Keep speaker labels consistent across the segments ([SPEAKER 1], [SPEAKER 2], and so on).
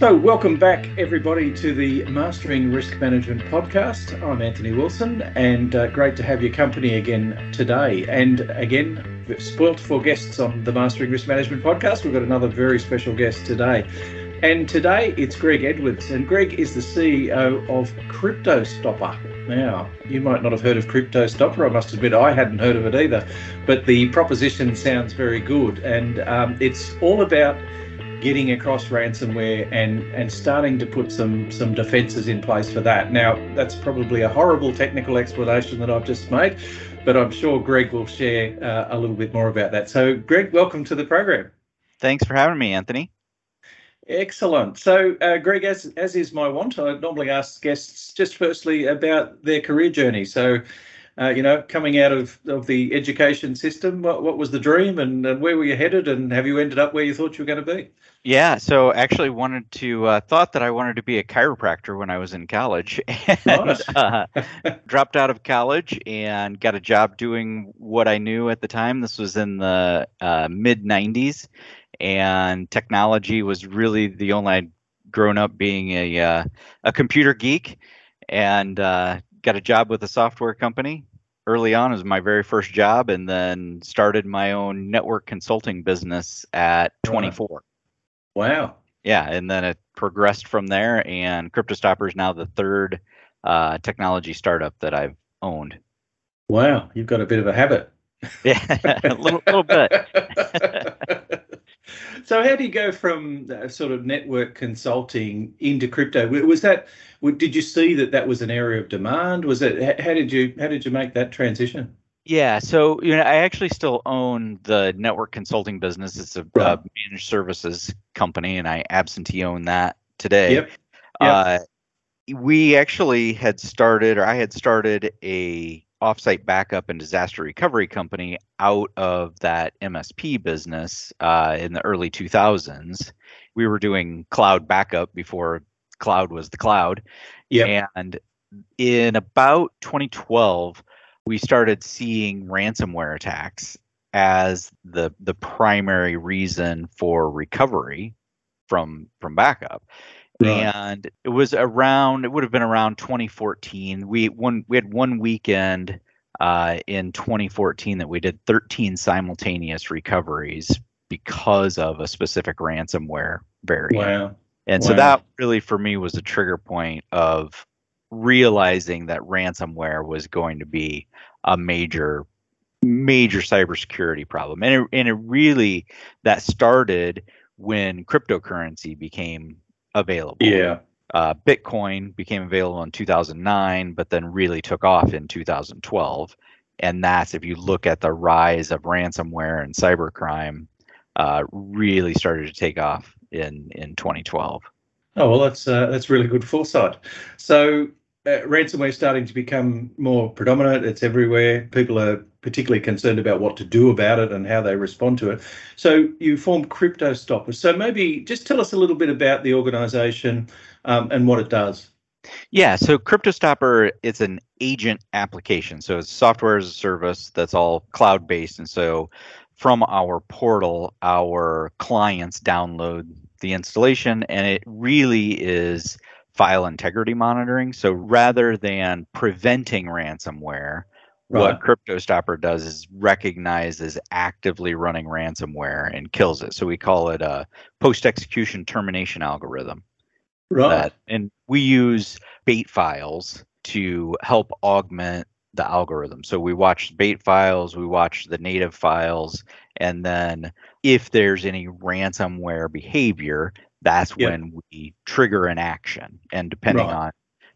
[SPEAKER 1] So, welcome back, everybody, to the Mastering Risk Management podcast. I'm Anthony Wilson, and uh, great to have your company again today. And again, spoilt for guests on the Mastering Risk Management podcast. We've got another very special guest today. And today it's Greg Edwards, and Greg is the CEO of CryptoStopper. Now, you might not have heard of CryptoStopper. I must admit I hadn't heard of it either, but the proposition sounds very good, and um, it's all about getting across ransomware and and starting to put some some defenses in place for that. Now, that's probably a horrible technical explanation that I've just made, but I'm sure Greg will share uh, a little bit more about that. So, Greg, welcome to the program.
[SPEAKER 2] Thanks for having me, Anthony.
[SPEAKER 1] Excellent. So, uh, Greg, as as is my want, I normally ask guests just firstly about their career journey. So, uh, you know, coming out of, of the education system, what, what was the dream and, and where were you headed and have you ended up where you thought you were going to be?
[SPEAKER 2] Yeah, so actually wanted to uh, thought that I wanted to be a chiropractor when I was in college, and nice. uh, dropped out of college and got a job doing what I knew at the time. This was in the uh, mid '90s, and technology was really the only I'd grown up being a uh, a computer geek, and uh, got a job with a software company early on. Was my very first job, and then started my own network consulting business at 24.
[SPEAKER 1] Wow.
[SPEAKER 2] Yeah, and then it progressed from there, and CryptoStopper is now the third uh, technology startup that I've owned.
[SPEAKER 1] Wow, you've got a bit of a habit.
[SPEAKER 2] Yeah, a little, little bit.
[SPEAKER 1] so, how do you go from sort of network consulting into crypto? Was that? Did you see that that was an area of demand? Was it? How did you? How did you make that transition?
[SPEAKER 2] Yeah, so you know, I actually still own the network consulting business. It's a right. uh, managed services company, and I absentee own that today.
[SPEAKER 1] Yep. yep. Uh,
[SPEAKER 2] we actually had started, or I had started a offsite backup and disaster recovery company out of that MSP business uh, in the early 2000s. We were doing cloud backup before cloud was the cloud.
[SPEAKER 1] Yeah.
[SPEAKER 2] And in about 2012, we started seeing ransomware attacks as the the primary reason for recovery from from backup. Right. And it was around it would have been around 2014. We one we had one weekend uh, in 2014 that we did 13 simultaneous recoveries because of a specific ransomware variant.
[SPEAKER 1] Wow.
[SPEAKER 2] And
[SPEAKER 1] wow.
[SPEAKER 2] so that really for me was a trigger point of realizing that ransomware was going to be a major major cybersecurity problem and it, and it really that started when cryptocurrency became available.
[SPEAKER 1] Yeah.
[SPEAKER 2] Uh, bitcoin became available in 2009 but then really took off in 2012 and that's if you look at the rise of ransomware and cybercrime uh, really started to take off in in 2012
[SPEAKER 1] Oh well, that's uh, that's really good foresight. So uh, ransomware is starting to become more predominant. It's everywhere. People are particularly concerned about what to do about it and how they respond to it. So you formed CryptoStopper. So maybe just tell us a little bit about the organization um, and what it does.
[SPEAKER 2] Yeah, so CryptoStopper is an agent application. So it's software as a service that's all cloud based. And so from our portal, our clients download the installation, and it really is file integrity monitoring. So rather than preventing ransomware, right. what CryptoStopper does is recognizes actively running ransomware and kills it. So we call it a post execution termination algorithm.
[SPEAKER 1] Right. That,
[SPEAKER 2] and we use bait files to help augment the algorithm. So we watch bait files, we watch the native files, and then if there's any ransomware behavior, that's yep. when we trigger an action and depending right. on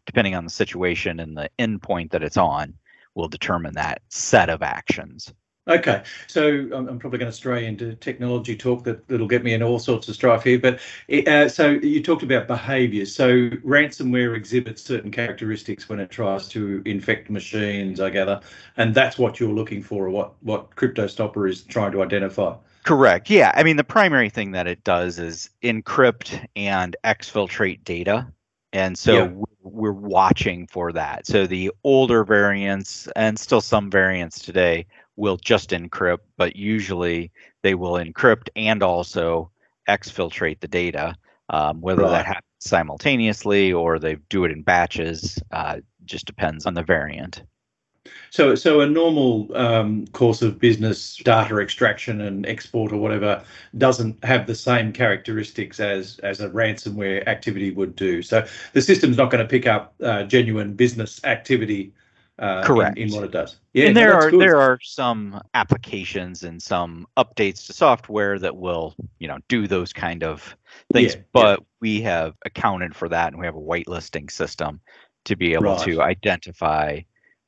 [SPEAKER 2] depending on the situation and the endpoint that it's on will determine that set of actions
[SPEAKER 1] okay so i'm, I'm probably going to stray into technology talk that that'll get me in all sorts of strife here but uh, so you talked about behaviors so ransomware exhibits certain characteristics when it tries to infect machines i gather and that's what you're looking for or what what cryptostopper is trying to identify
[SPEAKER 2] Correct. Yeah. I mean, the primary thing that it does is encrypt and exfiltrate data. And so yeah. we're watching for that. So the older variants and still some variants today will just encrypt, but usually they will encrypt and also exfiltrate the data. Um, whether
[SPEAKER 1] Right.
[SPEAKER 2] that happens simultaneously or they do it in batches uh, just depends on the variant.
[SPEAKER 1] So, so a normal um, course of business data extraction and export or whatever doesn't have the same characteristics as as a ransomware activity would do. So the system's not going to pick up uh, genuine business activity. Uh,
[SPEAKER 2] Correct.
[SPEAKER 1] In, what it does. Yeah,
[SPEAKER 2] and there
[SPEAKER 1] that's
[SPEAKER 2] are
[SPEAKER 1] good.
[SPEAKER 2] there are some applications and some updates to software that will you know do those kind of things
[SPEAKER 1] Yeah, yeah.
[SPEAKER 2] but we have accounted for that and we have a whitelisting system to be able to identify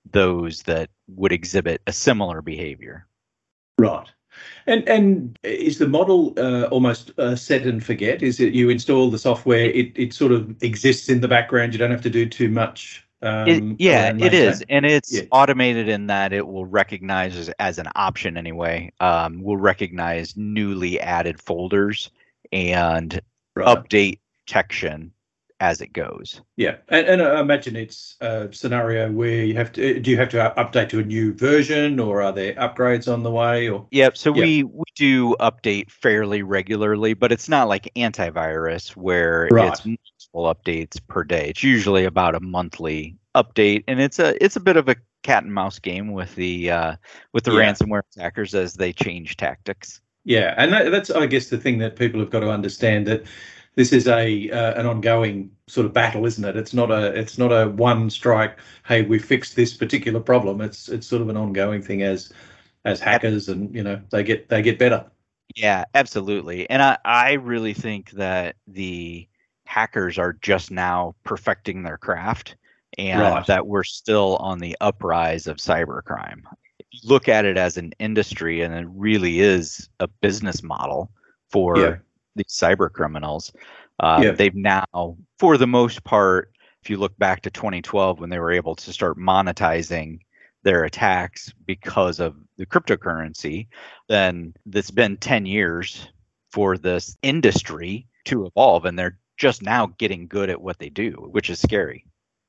[SPEAKER 2] those that would exhibit a similar behavior
[SPEAKER 1] Right. And and is the model uh, almost uh, set and forget? Is it you install the software, it it sort of exists in the background. You don't have to do too much. Um,
[SPEAKER 2] It, yeah, it is, and it's
[SPEAKER 1] Yeah.
[SPEAKER 2] automated in that it will recognize as, as an option anyway. Um, will recognize newly added folders and
[SPEAKER 1] Right.
[SPEAKER 2] update protection as it goes.
[SPEAKER 1] Yeah, and, and I imagine it's a scenario where you have to. Do you have to update to a new version, or are there upgrades on the way? Or
[SPEAKER 2] Yep. So
[SPEAKER 1] Yeah.
[SPEAKER 2] we we do update fairly regularly, but it's not like antivirus where
[SPEAKER 1] Right.
[SPEAKER 2] it's multiple updates per day. It's usually about a monthly update, and it's a it's a bit of a cat and mouse game with the uh, with the
[SPEAKER 1] Yeah.
[SPEAKER 2] ransomware attackers as they change tactics.
[SPEAKER 1] yeah, and that, that's I guess the thing that people have got to understand that this is a uh, an ongoing sort of battle, isn't it? It's not a it's not a one strike. Hey, we fixed this particular problem. It's it's sort of an ongoing thing as as hackers, and you know they get they get better.
[SPEAKER 2] Yeah, absolutely. And I, I really think that the hackers are just now perfecting their craft and
[SPEAKER 1] Right.
[SPEAKER 2] that we're still on the uprise of cybercrime. If you look at it as an industry and it really is a business model for
[SPEAKER 1] Yeah.
[SPEAKER 2] These cyber criminals, uh,
[SPEAKER 1] Yeah.
[SPEAKER 2] they've now, for the most part, if you look back to 2012 when they were able to start monetizing their attacks because of the cryptocurrency, then it's been 10 years for this industry to evolve and they're just now getting good at what they do, which is scary.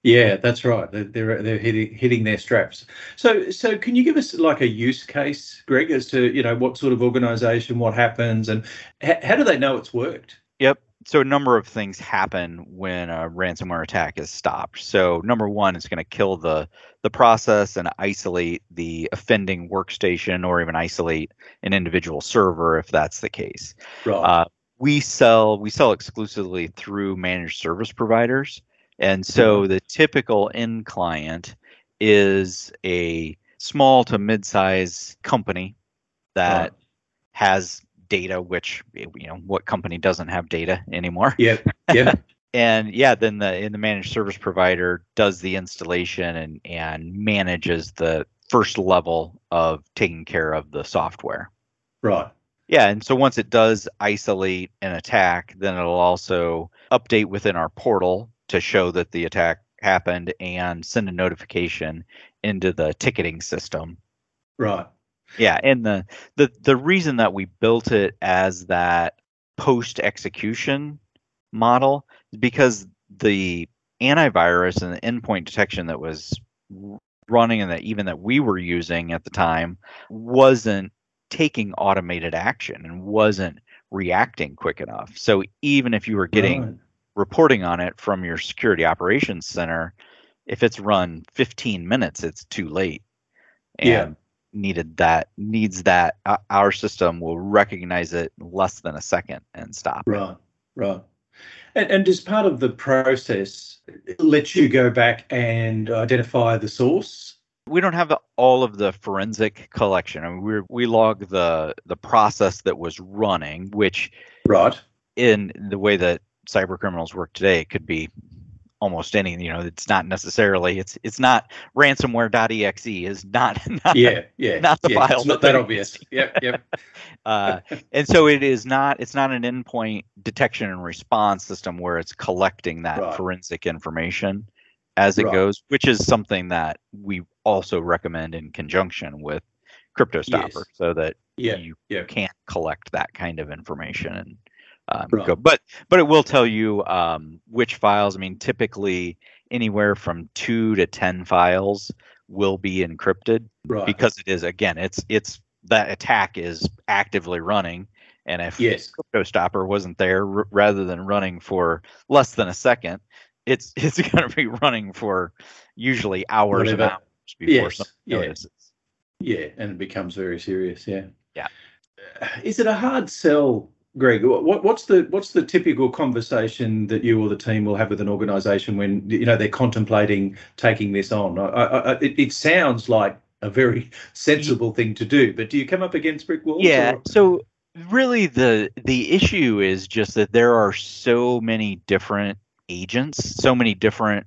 [SPEAKER 1] Yeah, that's right. They're they're, hitting hitting their straps. So so can you give us like a use case, Greg, as to you know what sort of organisation, what happens, and h- how do they know it's worked?
[SPEAKER 2] Yep. So a number of things happen when a ransomware attack is stopped. So number one, it's going to kill the the process and isolate the offending workstation, or even isolate an individual server if that's the case.
[SPEAKER 1] Right.
[SPEAKER 2] Uh, we sell we sell exclusively through managed service providers, and so mm-hmm. the typical end client is a small to mid-size company that has data which you know what company doesn't have data anymore
[SPEAKER 1] Yep. Yep.
[SPEAKER 2] and yeah then the in the managed service provider does the installation and and manages the first level of taking care of the software
[SPEAKER 1] right.
[SPEAKER 2] yeah and so once it does isolate an attack then it'll also update within our portal to show that the attack happened and send a notification into the ticketing system
[SPEAKER 1] Right.
[SPEAKER 2] yeah, and the the the reason that we built it as that post execution model is because the antivirus and the endpoint detection that was running and that even that we were using at the time wasn't taking automated action and wasn't reacting quick enough. So even if you were getting
[SPEAKER 1] Right.
[SPEAKER 2] Reporting on it from your security operations center, if it's run 15 minutes, it's too late. And
[SPEAKER 1] Yeah.
[SPEAKER 2] needed that needs that uh, our system will recognize it less than a second and stop. it.
[SPEAKER 1] Right. Right. And, and does part of the process let you go back and identify the source?
[SPEAKER 2] We don't have the, all of the forensic collection. I mean, we we log the the process that was running, which
[SPEAKER 1] Right.
[SPEAKER 2] in the way that cyber criminals work today, it could be almost any. You know, it's not necessarily. It's it's not ransomware.exe is not. not
[SPEAKER 1] Yeah. Yeah.
[SPEAKER 2] Not the
[SPEAKER 1] yeah,
[SPEAKER 2] file
[SPEAKER 1] It's not
[SPEAKER 2] that
[SPEAKER 1] obvious. Yep. Yep.
[SPEAKER 2] uh, and so it is not it's not an endpoint detection and response system where it's collecting that
[SPEAKER 1] Right.
[SPEAKER 2] forensic information as it
[SPEAKER 1] Right.
[SPEAKER 2] goes which is something that we also recommend in conjunction with cryptostopper
[SPEAKER 1] Yes.
[SPEAKER 2] so that
[SPEAKER 1] Yeah.
[SPEAKER 2] you
[SPEAKER 1] yeah.
[SPEAKER 2] can't collect that kind of information and um, go but but it will tell you um, which files i mean typically anywhere from two to ten files will be encrypted
[SPEAKER 1] Right.
[SPEAKER 2] because it is again it's it's that attack is actively running And if
[SPEAKER 1] yes.
[SPEAKER 2] CryptoStopper wasn't there, r- rather than running for less than a second, it's it's going to be running for usually hours
[SPEAKER 1] Whatever.
[SPEAKER 2] and hours before
[SPEAKER 1] Yes,
[SPEAKER 2] someone
[SPEAKER 1] yeah.
[SPEAKER 2] notices.
[SPEAKER 1] Yeah, and it becomes very serious. Yeah.
[SPEAKER 2] Yeah.
[SPEAKER 1] Uh, Is it a hard sell, Greg? What what's the what's the typical conversation that you or the team will have with an organisation when you know they're contemplating taking this on? I, I, I, it, it sounds like a very sensible thing to do, but do you come up against brick walls?
[SPEAKER 2] Yeah.
[SPEAKER 1] or-
[SPEAKER 2] So really the the issue is just that there are so many different agents, so many different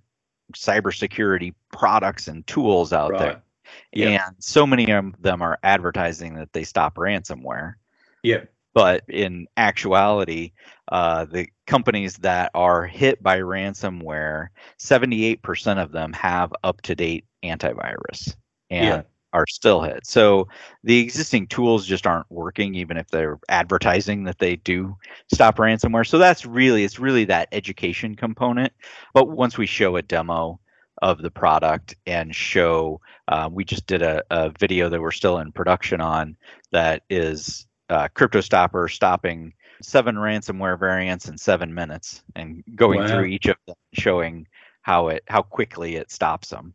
[SPEAKER 2] cybersecurity products and tools out
[SPEAKER 1] Right.
[SPEAKER 2] there.
[SPEAKER 1] Yep.
[SPEAKER 2] And so many of them are advertising that they stop ransomware.
[SPEAKER 1] Yep.
[SPEAKER 2] But in actuality, uh, the companies that are hit by ransomware, 78% of them have up to date antivirus and
[SPEAKER 1] Yeah.
[SPEAKER 2] are still hit. So the existing tools just aren't working, even if they're advertising that they do stop ransomware. So that's really, it's really that education component. But once we show a demo, of the product and show. Uh, we just did a, a video that we're still in production on that is uh, CryptoStopper stopping seven ransomware variants in seven minutes and going
[SPEAKER 1] Wow.
[SPEAKER 2] through each of them, showing how it how quickly it stops them.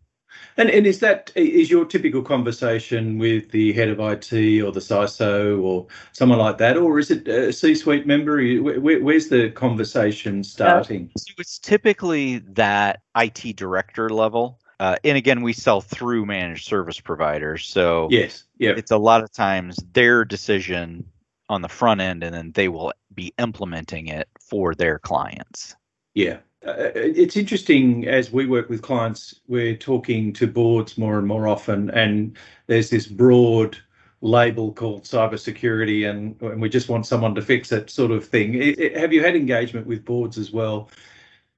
[SPEAKER 1] And and is that is your typical conversation with the head of IT or the CISO or someone like that, or is it a C-suite member? Where, where- where's the conversation starting?
[SPEAKER 2] So it's typically that IT director level. Uh, and again, we sell through managed service providers. So
[SPEAKER 1] Yes. Yeah.
[SPEAKER 2] it's a lot of times their decision on the front end, and then they will be implementing it for their clients.
[SPEAKER 1] Yeah. Uh, it's interesting as we work with clients, we're talking to boards more and more often, and there's this broad label called cybersecurity, and, and we just want someone to fix it, sort of thing. I- I- have you had engagement with boards as well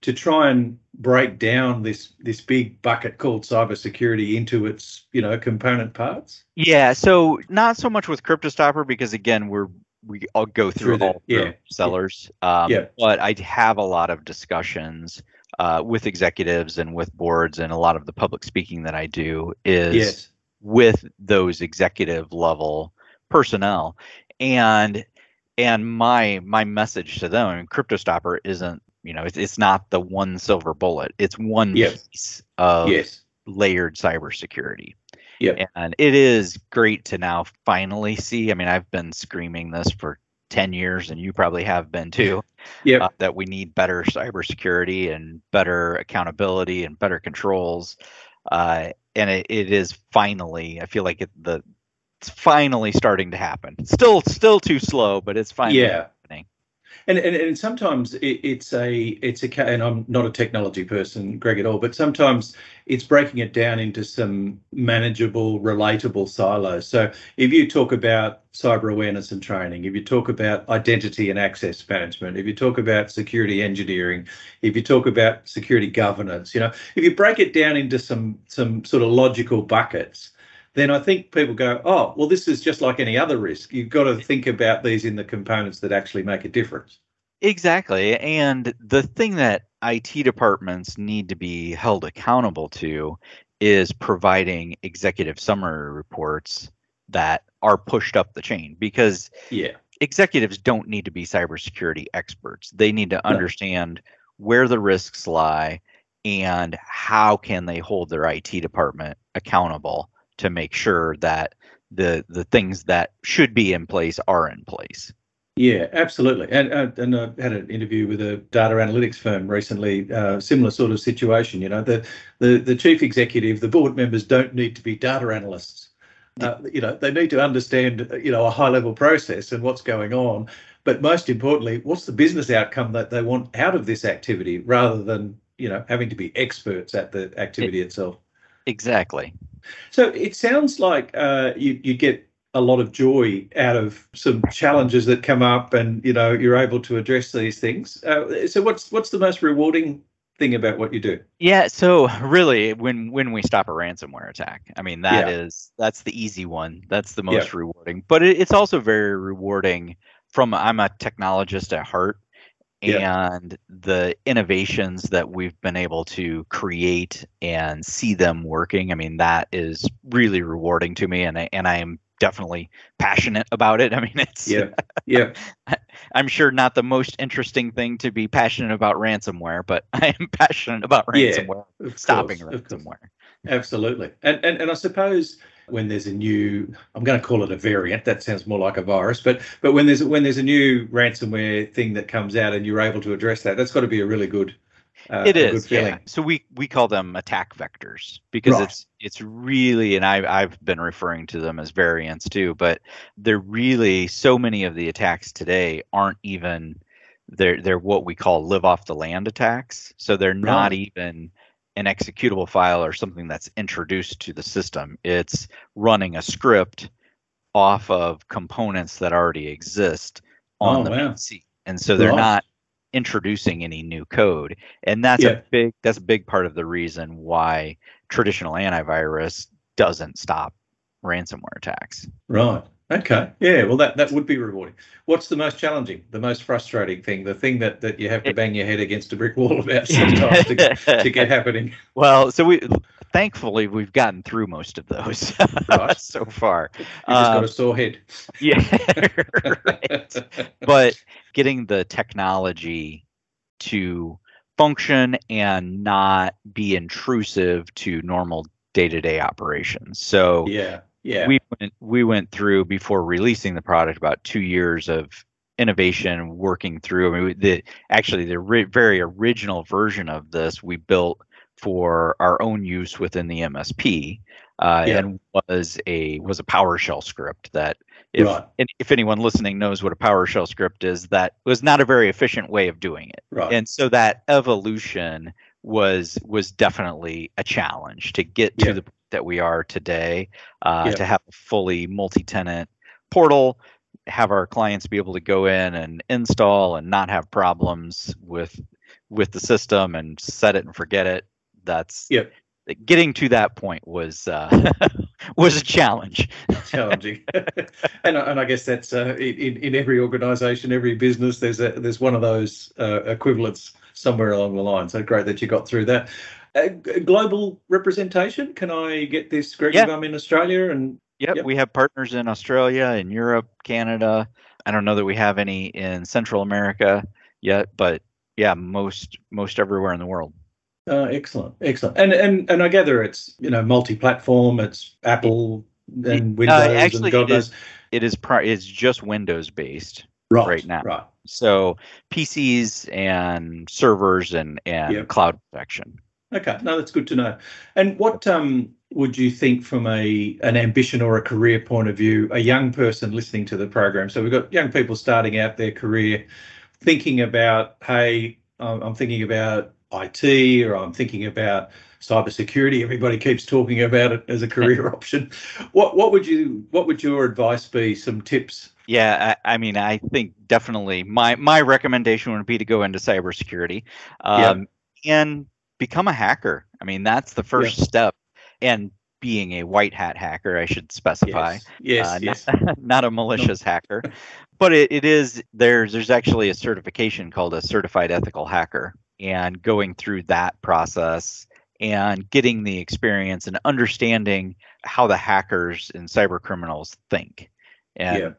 [SPEAKER 1] to try and break down this this big bucket called cybersecurity into its you know component parts?
[SPEAKER 2] Yeah, so not so much with CryptoStopper because again, we're we all go through,
[SPEAKER 1] Through the-
[SPEAKER 2] all the
[SPEAKER 1] yeah,
[SPEAKER 2] sellers. Um,
[SPEAKER 1] Yeah.
[SPEAKER 2] But I have a lot of discussions uh, with executives and with boards, and a lot of the public speaking that I do is
[SPEAKER 1] Yes.
[SPEAKER 2] with those executive level personnel, and and my my message to them, I mean, CryptoStopper isn't you know it's, it's not the one silver bullet. It's one
[SPEAKER 1] Yep.
[SPEAKER 2] piece of
[SPEAKER 1] Yes.
[SPEAKER 2] layered cybersecurity.
[SPEAKER 1] Yep.
[SPEAKER 2] And it is great to now finally see. I mean, I've been screaming this for 10 years, and you probably have been too,
[SPEAKER 1] Yep.
[SPEAKER 2] uh, that we need better cybersecurity and better accountability and better controls. Uh, and it, it is finally, I feel like it, the it's finally starting to happen. Still, still too slow, but it's finally
[SPEAKER 1] Yeah. And, and and sometimes it, it's a it's a and I'm not a technology person, Greg, at all. But sometimes it's breaking it down into some manageable, relatable silos. So if you talk about cyber awareness and training, if you talk about identity and access management, if you talk about security engineering, if you talk about security governance, you know, if you break it down into some some sort of logical buckets, then I think people go, oh, well, this is just like any other risk. You've got to think about these in the components that actually make a difference.
[SPEAKER 2] Exactly. And the thing that IT departments need to be held accountable to is providing executive summary reports that are pushed up the chain because
[SPEAKER 1] Yeah.
[SPEAKER 2] executives don't need to be cybersecurity experts. They need to
[SPEAKER 1] No.
[SPEAKER 2] understand where the risks lie and how can they hold their IT department accountable to make sure that the the things that should be in place are in place.
[SPEAKER 1] Yeah, absolutely. And uh, and I had an interview with a data analytics firm recently. Uh, similar sort of situation. You know, the the the chief executive, the board members don't need to be data analysts. Uh, you know, they need to understand you know a high level process and what's going on. But most importantly, what's the business outcome that they want out of this activity, rather than you know having to be experts at the activity itself.
[SPEAKER 2] Exactly.
[SPEAKER 1] So it sounds like uh, you you get a lot of joy out of some challenges that come up, and you know you're able to address these things. Uh, so what's what's the most rewarding thing about what you do?
[SPEAKER 2] Yeah, so really when when we stop a ransomware attack, I mean that
[SPEAKER 1] Yeah.
[SPEAKER 2] is that's the easy one. That's the most rewarding. But it, it's also very rewarding from I'm a technologist at heart
[SPEAKER 1] Yeah.
[SPEAKER 2] and the innovations that we've been able to create and see them working. I mean that is really rewarding to me and I and I am definitely passionate about it. I mean, it's
[SPEAKER 1] yeah, yeah.
[SPEAKER 2] I'm sure not the most interesting thing to be passionate about ransomware, but I am passionate about ransomware, yeah, stopping course, ransomware.
[SPEAKER 1] Absolutely, and, and and I suppose when there's a new i'm going to call it a variant that sounds more like a virus but but when there's when there's a new ransomware thing that comes out and you're able to address that that's got to be a really good
[SPEAKER 2] uh, it is, yeah. So we we call them attack vectors because right. it's it's really, and I I've been referring to them as variants too, but they're really so many of the attacks today aren't even they're they're what we call live off the land attacks. So they're right. not even an executable file or something that's introduced to the system. It's running a script off of components that already exist on oh, the wow. PC. And so they're right. not introducing any new code and that's yeah. a big that's a big part of the reason why traditional antivirus doesn't stop ransomware attacks
[SPEAKER 1] right okay yeah well that that would be rewarding what's the most challenging the most frustrating thing the thing that that you have to bang your head against a brick wall about sometimes to, get, to get happening
[SPEAKER 2] well so we thankfully we've gotten through most of those right. so far.
[SPEAKER 1] You just um, got a sore head.
[SPEAKER 2] Yeah, right. but getting the technology to function and not be intrusive to normal day-to-day operations. So
[SPEAKER 1] yeah, yeah,
[SPEAKER 2] we went we went through before releasing the product about two years of innovation working through. I mean, the actually the re- very original version of this we built for our own use within the MSP, uh, yeah. and was a was a PowerShell script that if right. if anyone listening knows what a PowerShell script is, that was not a very efficient way of doing it. Right. And so that evolution was was definitely a challenge to get to yeah. the that we are today, uh, yeah. to have a fully multi-tenant portal, have our clients be able to go in and install and not have problems with with the system and set it and forget it that's
[SPEAKER 1] yep.
[SPEAKER 2] getting to that point was uh, was a challenge.
[SPEAKER 1] Challenging, and and I guess that's uh, in in every organisation, every business. There's a there's one of those uh, equivalents somewhere along the line. So great that you got through that. Uh, global representation. Can I get this, Greg? Yeah. I'm in Australia and.
[SPEAKER 2] Yep, yep, we have partners in Australia, in Europe, Canada. I don't know that we have any in Central America yet, but yeah, most most everywhere in the world.
[SPEAKER 1] Uh, excellent, excellent. And and and I gather it's you know multi-platform. It's Apple and Windows uh,
[SPEAKER 2] actually,
[SPEAKER 1] and God
[SPEAKER 2] it knows. Is, it is pri- it's just Windows based
[SPEAKER 1] right,
[SPEAKER 2] right now.
[SPEAKER 1] Right.
[SPEAKER 2] So PCs and servers and and yep. cloud protection.
[SPEAKER 1] Okay, no, that's good to know. And what um would you think from a an ambition or a career point of view, a young person listening to the program? So we've got young people starting out their career, thinking about, hey, I'm thinking about IT or I'm thinking about cybersecurity. Everybody keeps talking about it as a career option. What what would you what would your advice be? Some tips?
[SPEAKER 2] Yeah, I, I, mean, I think definitely my my recommendation would be to go into cybersecurity um, yeah. and become a hacker. I mean, that's the first yeah. step. And being a white hat hacker, I should specify.
[SPEAKER 1] Yes, uh, yes.
[SPEAKER 2] Not, not, a malicious no. hacker, but it, it is there's there's actually a certification called a certified ethical hacker, and going through that process and getting the experience and understanding how the hackers and cyber criminals think. And yeah.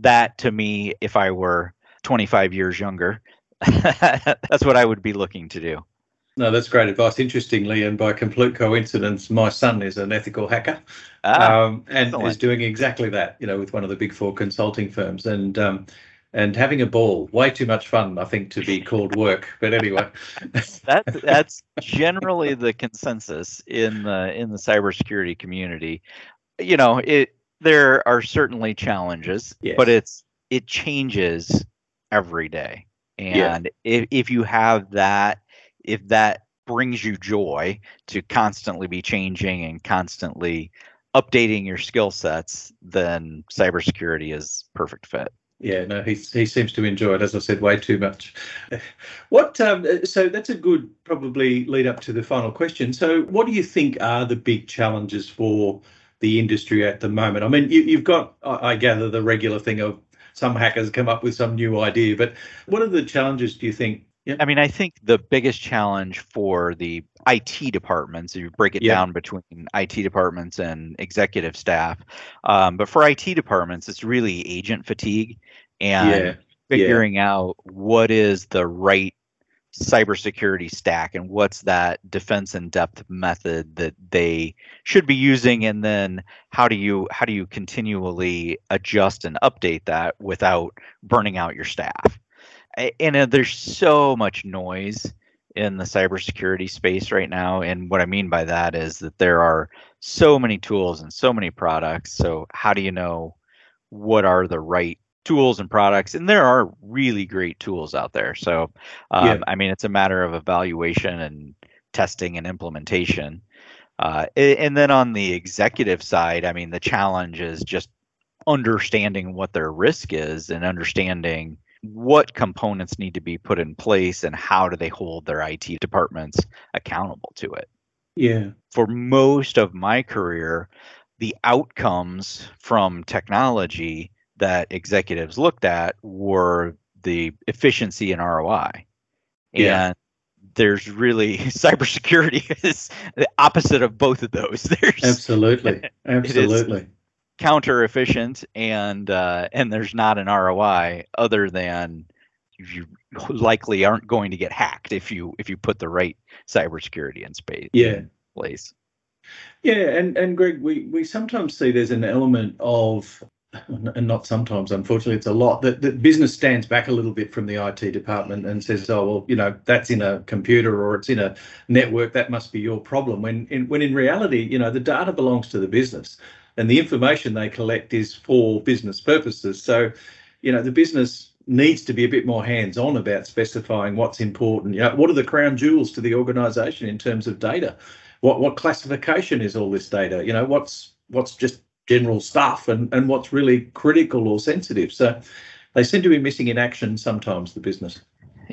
[SPEAKER 2] that to me, if I were 25 years younger, that's what I would be looking to do.
[SPEAKER 1] No, that's great advice. Interestingly, and by complete coincidence, my son is an ethical hacker, ah, um, and excellent. is doing exactly that. You know, with one of the big four consulting firms, and um, and having a ball. Way too much fun, I think, to be called work. But anyway,
[SPEAKER 2] that that's generally the consensus in the in the cybersecurity community. You know, it there are certainly challenges, yes. but it's it changes every day. And yeah. if if you have that, if that brings you joy to constantly be changing and constantly updating your skill sets, then cybersecurity is perfect fit.
[SPEAKER 1] Yeah, no, he he seems to enjoy it. As I said, way too much. What? Um, so that's a good probably lead up to the final question. So, what do you think are the big challenges for the industry at the moment? I mean, you, have got, I gather, the regular thing of some hackers come up with some new idea, but what are the challenges do you think
[SPEAKER 2] I mean, I think the biggest challenge for the IT departments, if you break it down between IT departments and executive staff, um, but for IT departments, it's really agent fatigue and yeah. figuring yeah. out what is the right cybersecurity stack and what's that defense in depth method that they should be using and then how do you how do you continually adjust and update that without burning out your staff and uh, there's so much noise in the cybersecurity space right now. And what I mean by that is that there are so many tools and so many products. So, how do you know what are the right tools and products? And there are really great tools out there. So, um, yeah. I mean, it's a matter of evaluation and testing and implementation. Uh, and then on the executive side, I mean, the challenge is just understanding what their risk is and understanding what components need to be put in place and how do they hold their IT departments accountable to it.
[SPEAKER 1] Yeah.
[SPEAKER 2] For most of my career, the outcomes from technology that executives looked at were the efficiency and ROI. Yeah. And there's really cybersecurity is the opposite of both of those. There's
[SPEAKER 1] absolutely, absolutely
[SPEAKER 2] counter efficient and uh, and there's not an ROI other than you likely aren't going to get hacked if you if you put the right cybersecurity in space
[SPEAKER 1] yeah
[SPEAKER 2] in place.
[SPEAKER 1] Yeah, and and Greg, we we sometimes see there's an element of and not sometimes, unfortunately, it's a lot that, that business stands back a little bit from the IT department and says, "Oh, well, you know, that's in a computer or it's in a network. That must be your problem." When in when in reality, you know, the data belongs to the business and the information they collect is for business purposes. So, you know, the business needs to be a bit more hands-on about specifying what's important. You know, what are the crown jewels to the organisation in terms of data? What what classification is all this data? You know, what's what's just general stuff and and what's really critical or sensitive. So they seem to be missing in action sometimes. The business.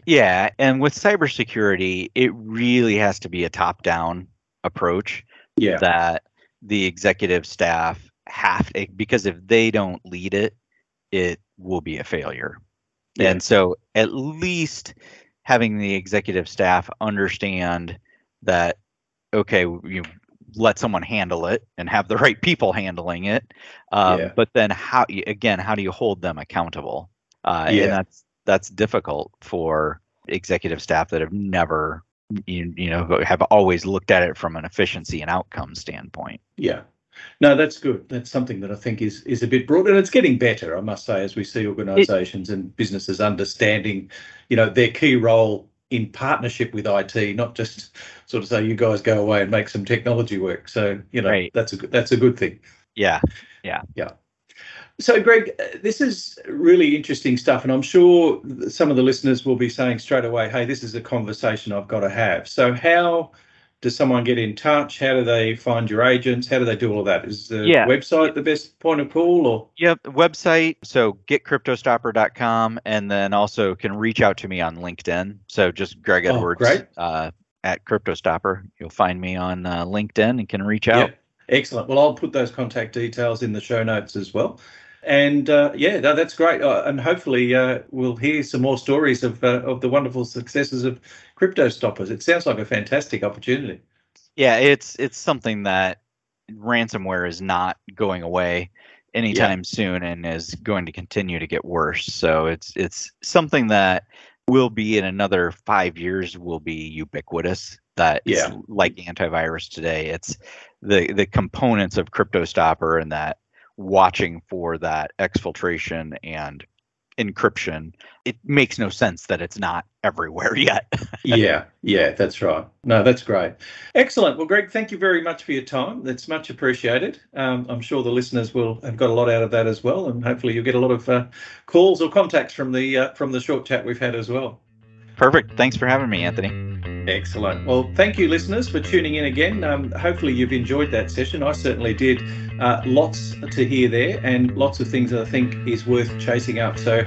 [SPEAKER 2] Yeah, and with cybersecurity, it really has to be a top-down approach.
[SPEAKER 1] Yeah.
[SPEAKER 2] That the executive staff have to, because if they don't lead it, it will be a failure. Yeah. And so at least having the executive staff understand that okay, you let someone handle it and have the right people handling it. Um, yeah. But then how again, how do you hold them accountable? Uh, yeah. And that's that's difficult for executive staff that have never you, you know have always looked at it from an efficiency and outcome standpoint
[SPEAKER 1] yeah no that's good that's something that i think is is a bit broad and it's getting better i must say as we see organizations it, and businesses understanding you know their key role in partnership with IT, not just sort of say you guys go away and make some technology work. So you know right. that's a good, that's a good thing.
[SPEAKER 2] Yeah, yeah,
[SPEAKER 1] yeah. So, Greg, this is really interesting stuff, and I'm sure some of the listeners will be saying straight away, "Hey, this is a conversation I've got to have." So, how does someone get in touch? How do they find your agents? How do they do all of that? Is the yeah. website the best point of call, or?
[SPEAKER 2] Yep, website. So getcryptostopper.com, and then also can reach out to me on LinkedIn. So just Greg oh, Edwards oh, uh, at CryptoStopper. You'll find me on uh, LinkedIn and can reach out.
[SPEAKER 1] Excellent. Well, I'll put those contact details in the show notes as well. And uh, yeah, no, that's great. Uh, and hopefully uh, we'll hear some more stories of uh, of the wonderful successes of crypto stoppers. It sounds like a fantastic opportunity.
[SPEAKER 2] Yeah, it's it's something that ransomware is not going away anytime yeah. soon and is going to continue to get worse. So it's it's something that will be in another five years will be ubiquitous. That yeah. like antivirus today. It's the the components of Crypto Stopper and that watching for that exfiltration and encryption, it makes no sense that it's not everywhere yet.
[SPEAKER 1] yeah, yeah, that's right. No, that's great. Excellent. Well, Greg, thank you very much for your time. That's much appreciated. Um, I'm sure the listeners will have got a lot out of that as well, and hopefully you'll get a lot of uh, calls or contacts from the uh, from the short chat we've had as well.
[SPEAKER 2] Perfect. Thanks for having me, Anthony.
[SPEAKER 1] Excellent. Well, thank you, listeners, for tuning in again. Um, hopefully, you've enjoyed that session. I certainly did. Uh, lots to hear there, and lots of things that I think is worth chasing up. So,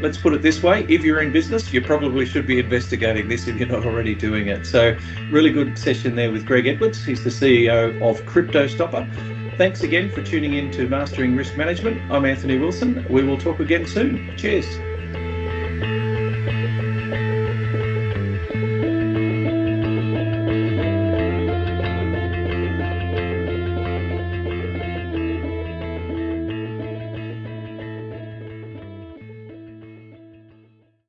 [SPEAKER 1] let's put it this way if you're in business, you probably should be investigating this if you're not already doing it. So, really good session there with Greg Edwards. He's the CEO of Crypto Stopper. Thanks again for tuning in to Mastering Risk Management. I'm Anthony Wilson. We will talk again soon. Cheers.